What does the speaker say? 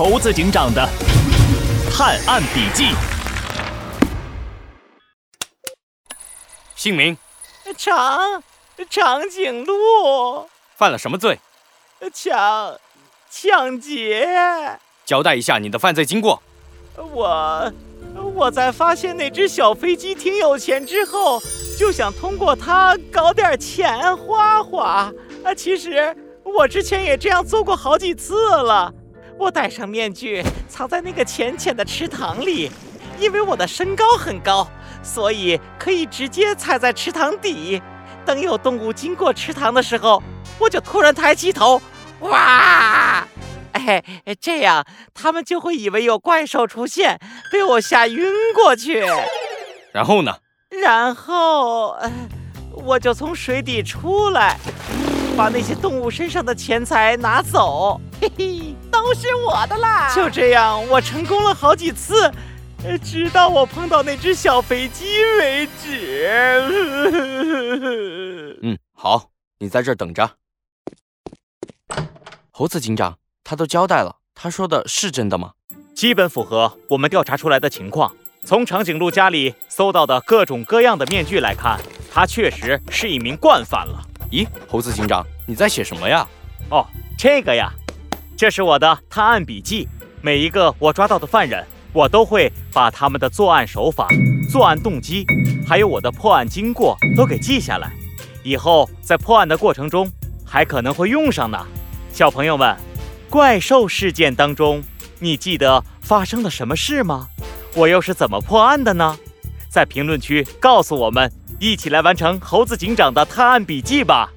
猴子警长的探案笔记。姓名？长长颈鹿。犯了什么罪？抢抢劫。交代一下你的犯罪经过。我我在发现那只小飞机挺有钱之后，就想通过它搞点钱花花。啊，其实我之前也这样做过好几次了。我戴上面具，藏在那个浅浅的池塘里，因为我的身高很高，所以可以直接踩在池塘底。等有动物经过池塘的时候，我就突然抬起头，哇！哎，这样他们就会以为有怪兽出现，被我吓晕过去。然后呢？然后，我就从水底出来。把那些动物身上的钱财拿走，嘿嘿，都是我的啦！就这样，我成功了好几次，直到我碰到那只小飞机为止。嗯，好，你在这等着。猴子警长，他都交代了，他说的是真的吗？基本符合我们调查出来的情况。从长颈鹿家里搜到的各种各样的面具来看，他确实是一名惯犯了。咦，猴子警长，你在写什么呀？哦，这个呀，这是我的探案笔记。每一个我抓到的犯人，我都会把他们的作案手法、作案动机，还有我的破案经过都给记下来。以后在破案的过程中，还可能会用上呢。小朋友们，怪兽事件当中，你记得发生了什么事吗？我又是怎么破案的呢？在评论区告诉我们。一起来完成猴子警长的探案笔记吧。